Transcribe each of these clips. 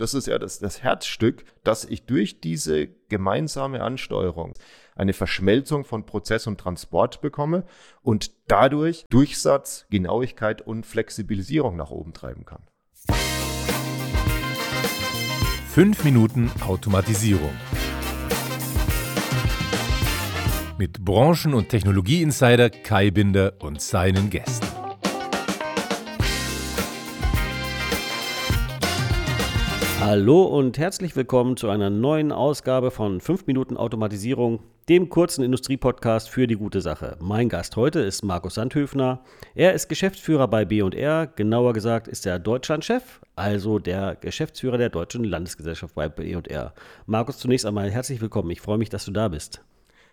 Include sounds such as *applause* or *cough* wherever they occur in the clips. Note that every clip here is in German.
Das ist ja das, das Herzstück, dass ich durch diese gemeinsame Ansteuerung eine Verschmelzung von Prozess und Transport bekomme und dadurch Durchsatz, Genauigkeit und Flexibilisierung nach oben treiben kann. Fünf Minuten Automatisierung. Mit Branchen- und Technologie-Insider Kai Binder und seinen Gästen. Hallo und herzlich willkommen zu einer neuen Ausgabe von 5 Minuten Automatisierung, dem kurzen Industriepodcast für die gute Sache. Mein Gast heute ist Markus Sandhöfner. Er ist Geschäftsführer bei B&R, genauer gesagt ist er Deutschlandchef, also der Geschäftsführer der Deutschen Landesgesellschaft bei B&R. Markus, zunächst einmal herzlich willkommen. Ich freue mich, dass du da bist.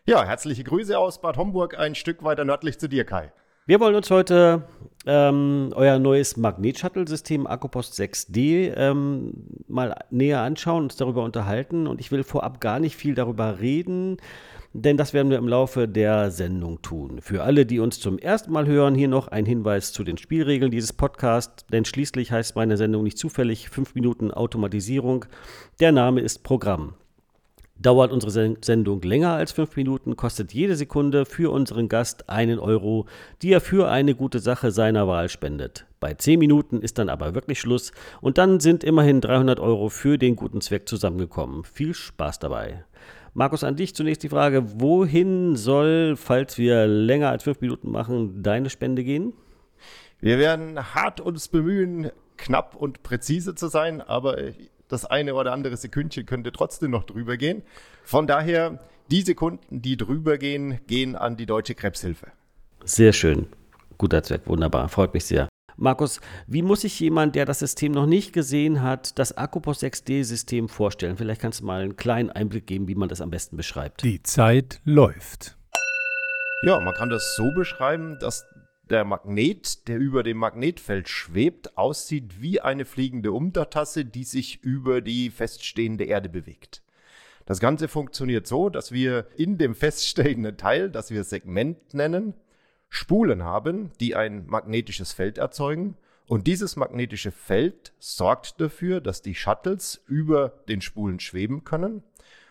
Ja, herzliche Grüße aus Bad Homburg, ein Stück weiter nördlich zu dir, Kai. Wir wollen uns heute ähm, euer neues Magnet-Shuttle-System Akkupost 6D ähm, mal näher anschauen, uns darüber unterhalten. Und ich will vorab gar nicht viel darüber reden, denn das werden wir im Laufe der Sendung tun. Für alle, die uns zum ersten Mal hören, hier noch ein Hinweis zu den Spielregeln dieses Podcasts, denn schließlich heißt meine Sendung nicht zufällig 5 Minuten Automatisierung. Der Name ist Programm. Dauert unsere Sendung länger als fünf Minuten, kostet jede Sekunde für unseren Gast einen Euro, die er für eine gute Sache seiner Wahl spendet. Bei zehn Minuten ist dann aber wirklich Schluss und dann sind immerhin 300 Euro für den guten Zweck zusammengekommen. Viel Spaß dabei. Markus, an dich zunächst die Frage, wohin soll, falls wir länger als fünf Minuten machen, deine Spende gehen? Wir werden hart uns bemühen, knapp und präzise zu sein, aber das eine oder andere Sekündchen könnte trotzdem noch drüber gehen. Von daher, die Sekunden, die drüber gehen, gehen an die Deutsche Krebshilfe. Sehr schön. Guter Zweck, wunderbar. Freut mich sehr. Markus, wie muss sich jemand, der das System noch nicht gesehen hat, das Akkupost 6D-System vorstellen? Vielleicht kannst du mal einen kleinen Einblick geben, wie man das am besten beschreibt. Die Zeit läuft. Ja, man kann das so beschreiben, dass der Magnet, der über dem Magnetfeld schwebt, aussieht wie eine fliegende Untertasse, die sich über die feststehende Erde bewegt. Das Ganze funktioniert so, dass wir in dem feststehenden Teil, das wir Segment nennen, Spulen haben, die ein magnetisches Feld erzeugen. Und dieses magnetische Feld sorgt dafür, dass die Shuttles über den Spulen schweben können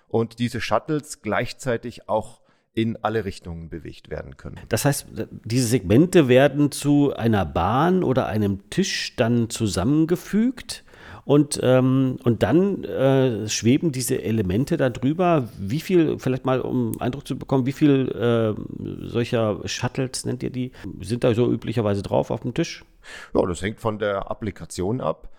und diese Shuttles gleichzeitig auch in alle Richtungen bewegt werden können. Das heißt, diese Segmente werden zu einer Bahn oder einem Tisch dann zusammengefügt und, ähm, und dann äh, schweben diese Elemente da drüber. Wie viel, vielleicht mal um Eindruck zu bekommen, wie viel äh, solcher Shuttles, nennt ihr die, sind da so üblicherweise drauf auf dem Tisch? Ja, das hängt von der Applikation ab.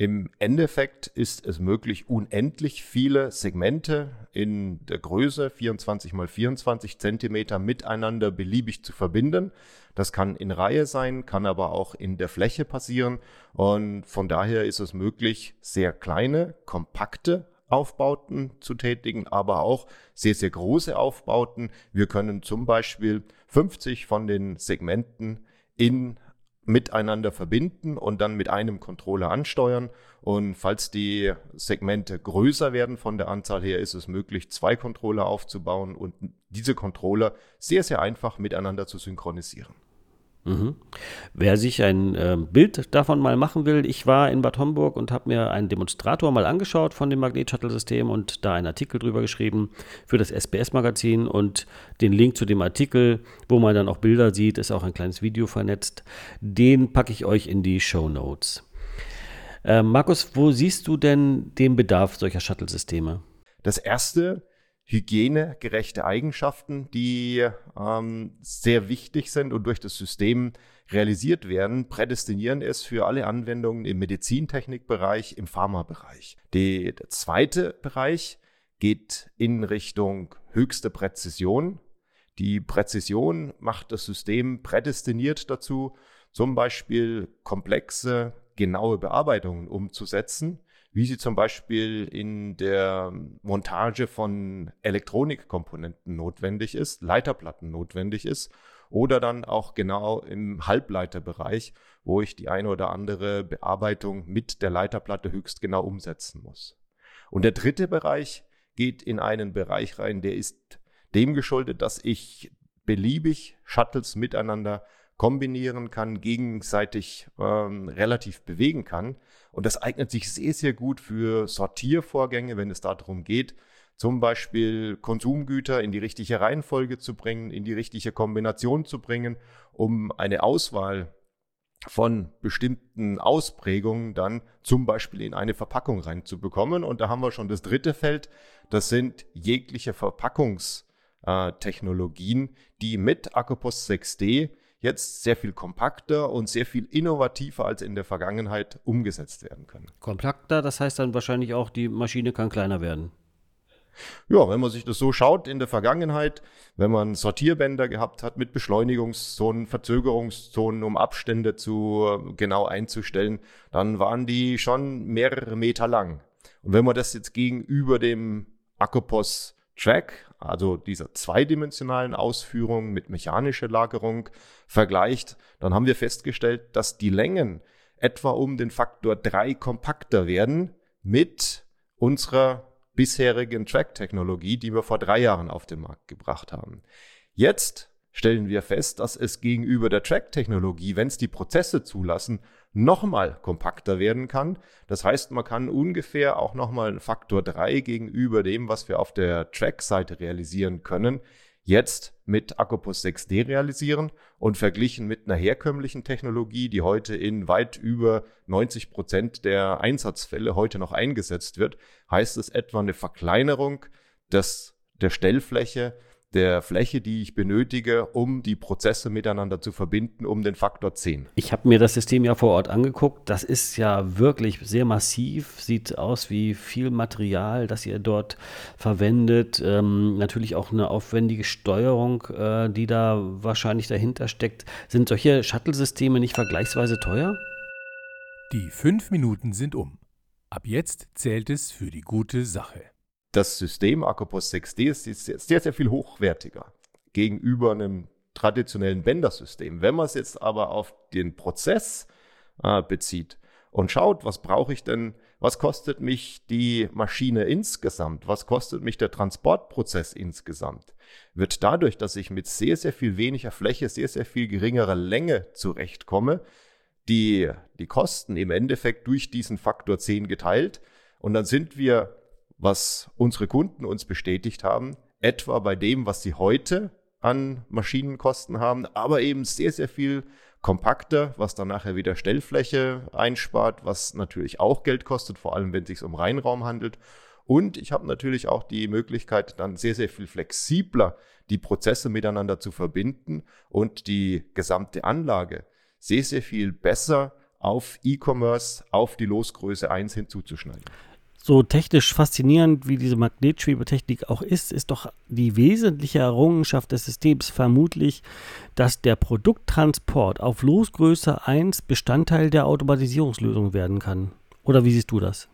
Im Endeffekt ist es möglich, unendlich viele Segmente in der Größe 24 mal 24 Zentimeter miteinander beliebig zu verbinden. Das kann in Reihe sein, kann aber auch in der Fläche passieren. Und von daher ist es möglich, sehr kleine, kompakte Aufbauten zu tätigen, aber auch sehr, sehr große Aufbauten. Wir können zum Beispiel 50 von den Segmenten in miteinander verbinden und dann mit einem Controller ansteuern. Und falls die Segmente größer werden von der Anzahl her, ist es möglich, zwei Controller aufzubauen und diese Controller sehr, sehr einfach miteinander zu synchronisieren. Mhm. Wer sich ein äh, Bild davon mal machen will, ich war in Bad Homburg und habe mir einen Demonstrator mal angeschaut von dem Magnet-Shuttle-System und da einen Artikel drüber geschrieben für das SBS-Magazin und den Link zu dem Artikel, wo man dann auch Bilder sieht, ist auch ein kleines Video vernetzt. Den packe ich euch in die Show Notes. Äh, Markus, wo siehst du denn den Bedarf solcher Shuttle-Systeme? Das erste hygienegerechte Eigenschaften, die ähm, sehr wichtig sind und durch das System realisiert werden, prädestinieren es für alle Anwendungen im Medizintechnikbereich, im Pharmabereich. der zweite Bereich geht in Richtung höchste Präzision. Die Präzision macht das System prädestiniert dazu, zum Beispiel komplexe, genaue Bearbeitungen umzusetzen wie sie zum Beispiel in der Montage von Elektronikkomponenten notwendig ist, Leiterplatten notwendig ist oder dann auch genau im Halbleiterbereich, wo ich die eine oder andere Bearbeitung mit der Leiterplatte höchst genau umsetzen muss. Und der dritte Bereich geht in einen Bereich rein, der ist dem geschuldet, dass ich beliebig Shuttles miteinander kombinieren kann, gegenseitig ähm, relativ bewegen kann. Und das eignet sich sehr, sehr gut für Sortiervorgänge, wenn es darum geht, zum Beispiel Konsumgüter in die richtige Reihenfolge zu bringen, in die richtige Kombination zu bringen, um eine Auswahl von bestimmten Ausprägungen dann zum Beispiel in eine Verpackung reinzubekommen. Und da haben wir schon das dritte Feld, das sind jegliche Verpackungstechnologien, die mit Akkupost 6D jetzt sehr viel kompakter und sehr viel innovativer als in der Vergangenheit umgesetzt werden können. Kompakter, das heißt dann wahrscheinlich auch, die Maschine kann kleiner werden. Ja, wenn man sich das so schaut in der Vergangenheit, wenn man Sortierbänder gehabt hat mit Beschleunigungszonen, Verzögerungszonen, um Abstände zu äh, genau einzustellen, dann waren die schon mehrere Meter lang. Und wenn man das jetzt gegenüber dem Akupos Track, also dieser zweidimensionalen Ausführung mit mechanischer Lagerung vergleicht, dann haben wir festgestellt, dass die Längen etwa um den Faktor 3 kompakter werden mit unserer bisherigen Track-Technologie, die wir vor drei Jahren auf den Markt gebracht haben. Jetzt stellen wir fest, dass es gegenüber der Track-Technologie, wenn es die Prozesse zulassen, nochmal kompakter werden kann. Das heißt, man kann ungefähr auch nochmal einen Faktor 3 gegenüber dem, was wir auf der Track-Seite realisieren können, jetzt mit Akkupost 6D realisieren und verglichen mit einer herkömmlichen Technologie, die heute in weit über 90 Prozent der Einsatzfälle heute noch eingesetzt wird, heißt es etwa eine Verkleinerung des, der Stellfläche der Fläche, die ich benötige, um die Prozesse miteinander zu verbinden, um den Faktor 10. Ich habe mir das System ja vor Ort angeguckt. Das ist ja wirklich sehr massiv, sieht aus wie viel Material, das ihr dort verwendet. Ähm, natürlich auch eine aufwendige Steuerung, äh, die da wahrscheinlich dahinter steckt. Sind solche Shuttle-Systeme nicht vergleichsweise teuer? Die fünf Minuten sind um. Ab jetzt zählt es für die gute Sache das System Akkupost 6D ist sehr, sehr viel hochwertiger gegenüber einem traditionellen Bändersystem. Wenn man es jetzt aber auf den Prozess äh, bezieht und schaut, was brauche ich denn, was kostet mich die Maschine insgesamt, was kostet mich der Transportprozess insgesamt, wird dadurch, dass ich mit sehr, sehr viel weniger Fläche, sehr, sehr viel geringerer Länge zurechtkomme, die, die Kosten im Endeffekt durch diesen Faktor 10 geteilt. Und dann sind wir was unsere Kunden uns bestätigt haben, etwa bei dem, was sie heute an Maschinenkosten haben, aber eben sehr, sehr viel kompakter, was dann nachher wieder Stellfläche einspart, was natürlich auch Geld kostet, vor allem wenn es sich um Reinraum handelt. Und ich habe natürlich auch die Möglichkeit, dann sehr, sehr viel flexibler die Prozesse miteinander zu verbinden und die gesamte Anlage sehr, sehr viel besser auf E-Commerce, auf die Losgröße 1 hinzuzuschneiden so technisch faszinierend wie diese Magnetschwebetechnik auch ist, ist doch die wesentliche Errungenschaft des Systems vermutlich, dass der Produkttransport auf Losgröße 1 Bestandteil der Automatisierungslösung werden kann. Oder wie siehst du das?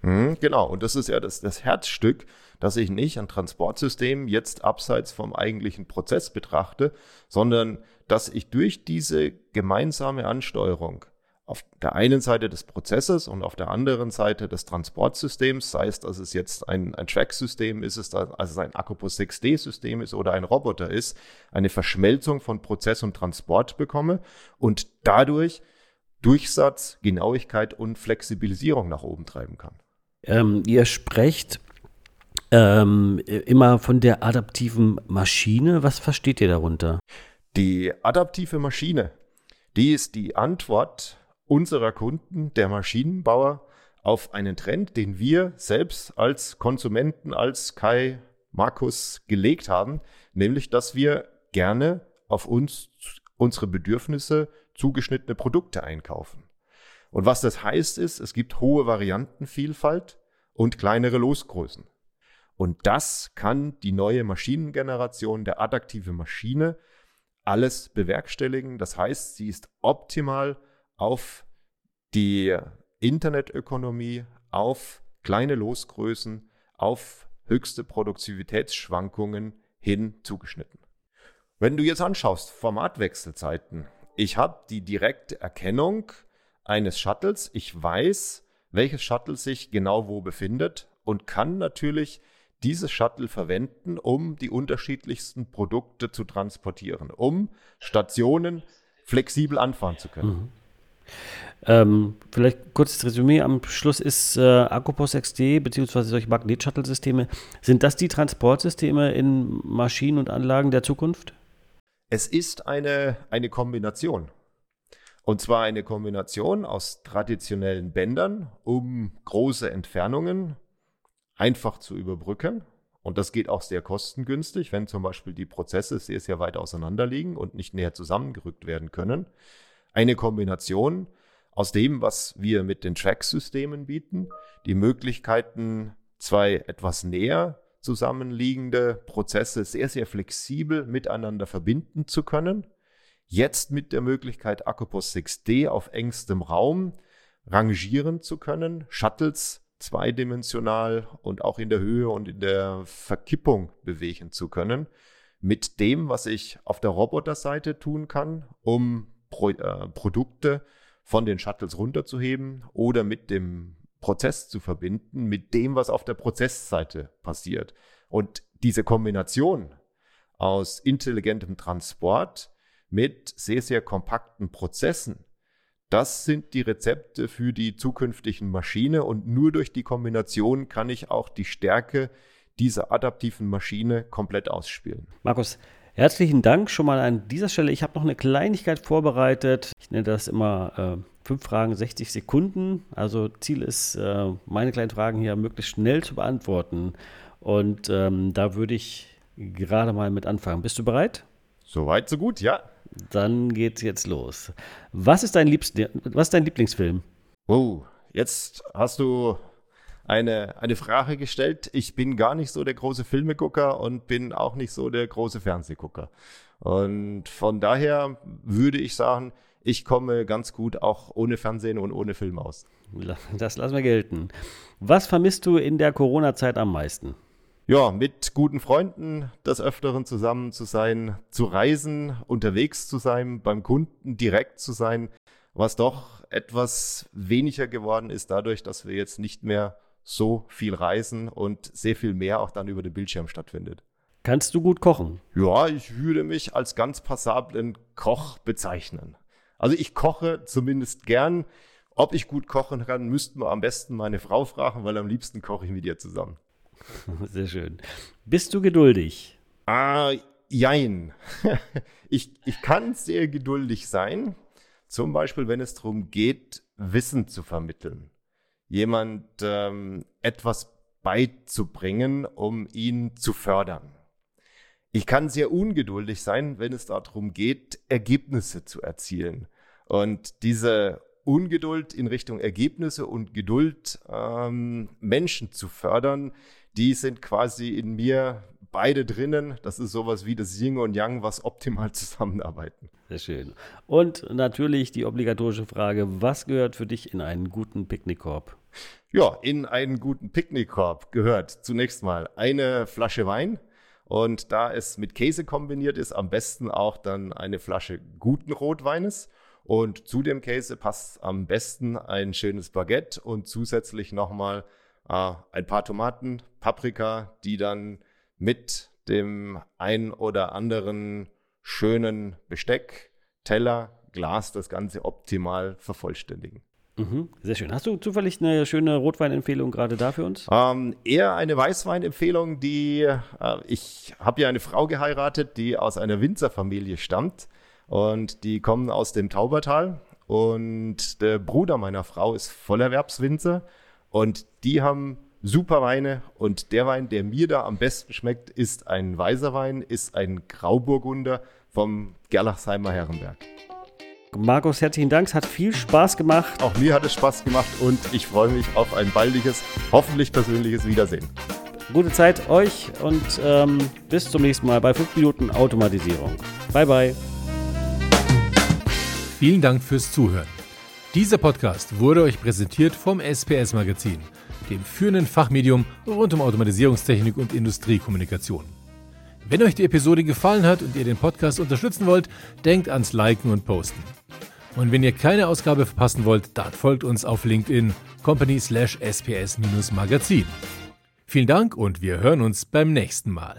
Mhm, genau, und das ist ja das, das Herzstück, dass ich nicht ein Transportsystem jetzt abseits vom eigentlichen Prozess betrachte, sondern dass ich durch diese gemeinsame Ansteuerung auf der einen Seite des Prozesses und auf der anderen Seite des Transportsystems, sei es, dass es jetzt ein, ein Track-System ist, es da, also ein Akupus 6D-System ist oder ein Roboter ist, eine Verschmelzung von Prozess und Transport bekomme und dadurch Durchsatz, Genauigkeit und Flexibilisierung nach oben treiben kann. Ähm, ihr sprecht ähm, immer von der adaptiven Maschine. Was versteht ihr darunter? Die adaptive Maschine, die ist die Antwort unserer Kunden, der Maschinenbauer, auf einen Trend, den wir selbst als Konsumenten, als Kai Markus gelegt haben, nämlich dass wir gerne auf uns, unsere Bedürfnisse zugeschnittene Produkte einkaufen. Und was das heißt ist, es gibt hohe Variantenvielfalt und kleinere Losgrößen. Und das kann die neue Maschinengeneration, der adaptive Maschine, alles bewerkstelligen. Das heißt, sie ist optimal auf die Internetökonomie, auf kleine Losgrößen, auf höchste Produktivitätsschwankungen hin zugeschnitten. Wenn du jetzt anschaust, Formatwechselzeiten, ich habe die direkte Erkennung eines Shuttles, ich weiß, welches Shuttle sich genau wo befindet und kann natürlich dieses Shuttle verwenden, um die unterschiedlichsten Produkte zu transportieren, um Stationen flexibel anfahren zu können. Mhm. Ähm, vielleicht kurzes Resümee am Schluss ist äh, Akkupost XD beziehungsweise solche Magnet-Shuttle-Systeme, sind das die Transportsysteme in Maschinen und Anlagen der Zukunft? Es ist eine, eine Kombination. Und zwar eine Kombination aus traditionellen Bändern, um große Entfernungen einfach zu überbrücken. Und das geht auch sehr kostengünstig, wenn zum Beispiel die Prozesse sehr, sehr weit auseinander liegen und nicht näher zusammengerückt werden können. Eine Kombination aus dem, was wir mit den Track-Systemen bieten, die Möglichkeiten, zwei etwas näher zusammenliegende Prozesse sehr, sehr flexibel miteinander verbinden zu können. Jetzt mit der Möglichkeit, Akkupost 6D auf engstem Raum rangieren zu können, Shuttles zweidimensional und auch in der Höhe und in der Verkippung bewegen zu können, mit dem, was ich auf der Roboterseite tun kann, um Pro äh, Produkte von den Shuttles runterzuheben oder mit dem Prozess zu verbinden, mit dem, was auf der Prozessseite passiert. Und diese Kombination aus intelligentem Transport mit sehr, sehr kompakten Prozessen, das sind die Rezepte für die zukünftigen Maschine und nur durch die Kombination kann ich auch die Stärke dieser adaptiven Maschine komplett ausspielen. Markus, Herzlichen Dank schon mal an dieser Stelle. Ich habe noch eine Kleinigkeit vorbereitet. Ich nenne das immer äh, fünf Fragen, 60 Sekunden. Also Ziel ist, äh, meine kleinen Fragen hier möglichst schnell zu beantworten. Und ähm, da würde ich gerade mal mit anfangen. Bist du bereit? Soweit, so gut, ja. Dann geht's jetzt los. Was ist dein, Liebst was ist dein Lieblingsfilm? Oh, jetzt hast du eine, eine Frage gestellt. Ich bin gar nicht so der große Filmegucker und bin auch nicht so der große Fernsehgucker. Und von daher würde ich sagen, ich komme ganz gut auch ohne Fernsehen und ohne Film aus. Das lassen wir gelten. Was vermisst du in der Corona-Zeit am meisten? Ja, mit guten Freunden des Öfteren zusammen zu sein, zu reisen, unterwegs zu sein, beim Kunden direkt zu sein, was doch etwas weniger geworden ist dadurch, dass wir jetzt nicht mehr so viel reisen und sehr viel mehr auch dann über den Bildschirm stattfindet. Kannst du gut kochen? Ja, ich würde mich als ganz passablen Koch bezeichnen. Also ich koche zumindest gern. Ob ich gut kochen kann, müssten wir am besten meine Frau fragen, weil am liebsten koche ich mit ihr zusammen. *laughs* Sehr schön. Bist du geduldig? Ah, jein. *laughs* ich, ich kann sehr geduldig sein. Zum Beispiel, wenn es darum geht, Wissen zu vermitteln jemand ähm, etwas beizubringen, um ihn zu fördern. Ich kann sehr ungeduldig sein, wenn es darum geht, Ergebnisse zu erzielen. Und diese Ungeduld in Richtung Ergebnisse und Geduld, ähm, Menschen zu fördern, die sind quasi in mir beide drinnen. Das ist sowas wie das Yin und Yang, was optimal *laughs* zusammenarbeiten. Sehr schön. Und natürlich die obligatorische Frage, was gehört für dich in einen guten Picknickkorb? Ja, in einen guten Picknickkorb gehört zunächst mal eine Flasche Wein. Und da es mit Käse kombiniert ist, am besten auch dann eine Flasche guten Rotweines. Und zu dem Käse passt am besten ein schönes Baguette und zusätzlich nochmal äh, ein paar Tomaten, Paprika, die dann mit dem ein oder anderen schönen Besteck, Teller, Glas das Ganze optimal vervollständigen. Mhm, sehr schön. Hast du zufällig eine schöne Rotweinempfehlung gerade da für uns? Ähm, eher eine Weißweinempfehlung, die äh, ich habe ja eine Frau geheiratet, die aus einer Winzerfamilie stammt und die kommen aus dem Taubertal und der Bruder meiner Frau ist Vollerwerbswinzer und die haben super Weine und der Wein, der mir da am besten schmeckt, ist ein weißer Wein, ist ein Grauburgunder vom Gerlachsheimer Herrenberg. Markus, herzlichen Dank. Es hat viel Spaß gemacht. Auch mir hat es Spaß gemacht und ich freue mich auf ein baldiges, hoffentlich persönliches Wiedersehen. Gute Zeit euch und ähm, bis zum nächsten Mal bei 5 Minuten Automatisierung. Bye, bye. Vielen Dank fürs Zuhören. Dieser Podcast wurde euch präsentiert vom SPS Magazin dem führenden Fachmedium rund um Automatisierungstechnik und Industriekommunikation. Wenn euch die Episode gefallen hat und ihr den Podcast unterstützen wollt, denkt ans Liken und Posten. Und wenn ihr keine Ausgabe verpassen wollt, dann folgt uns auf LinkedIn company slash sps-magazin. Vielen Dank und wir hören uns beim nächsten Mal.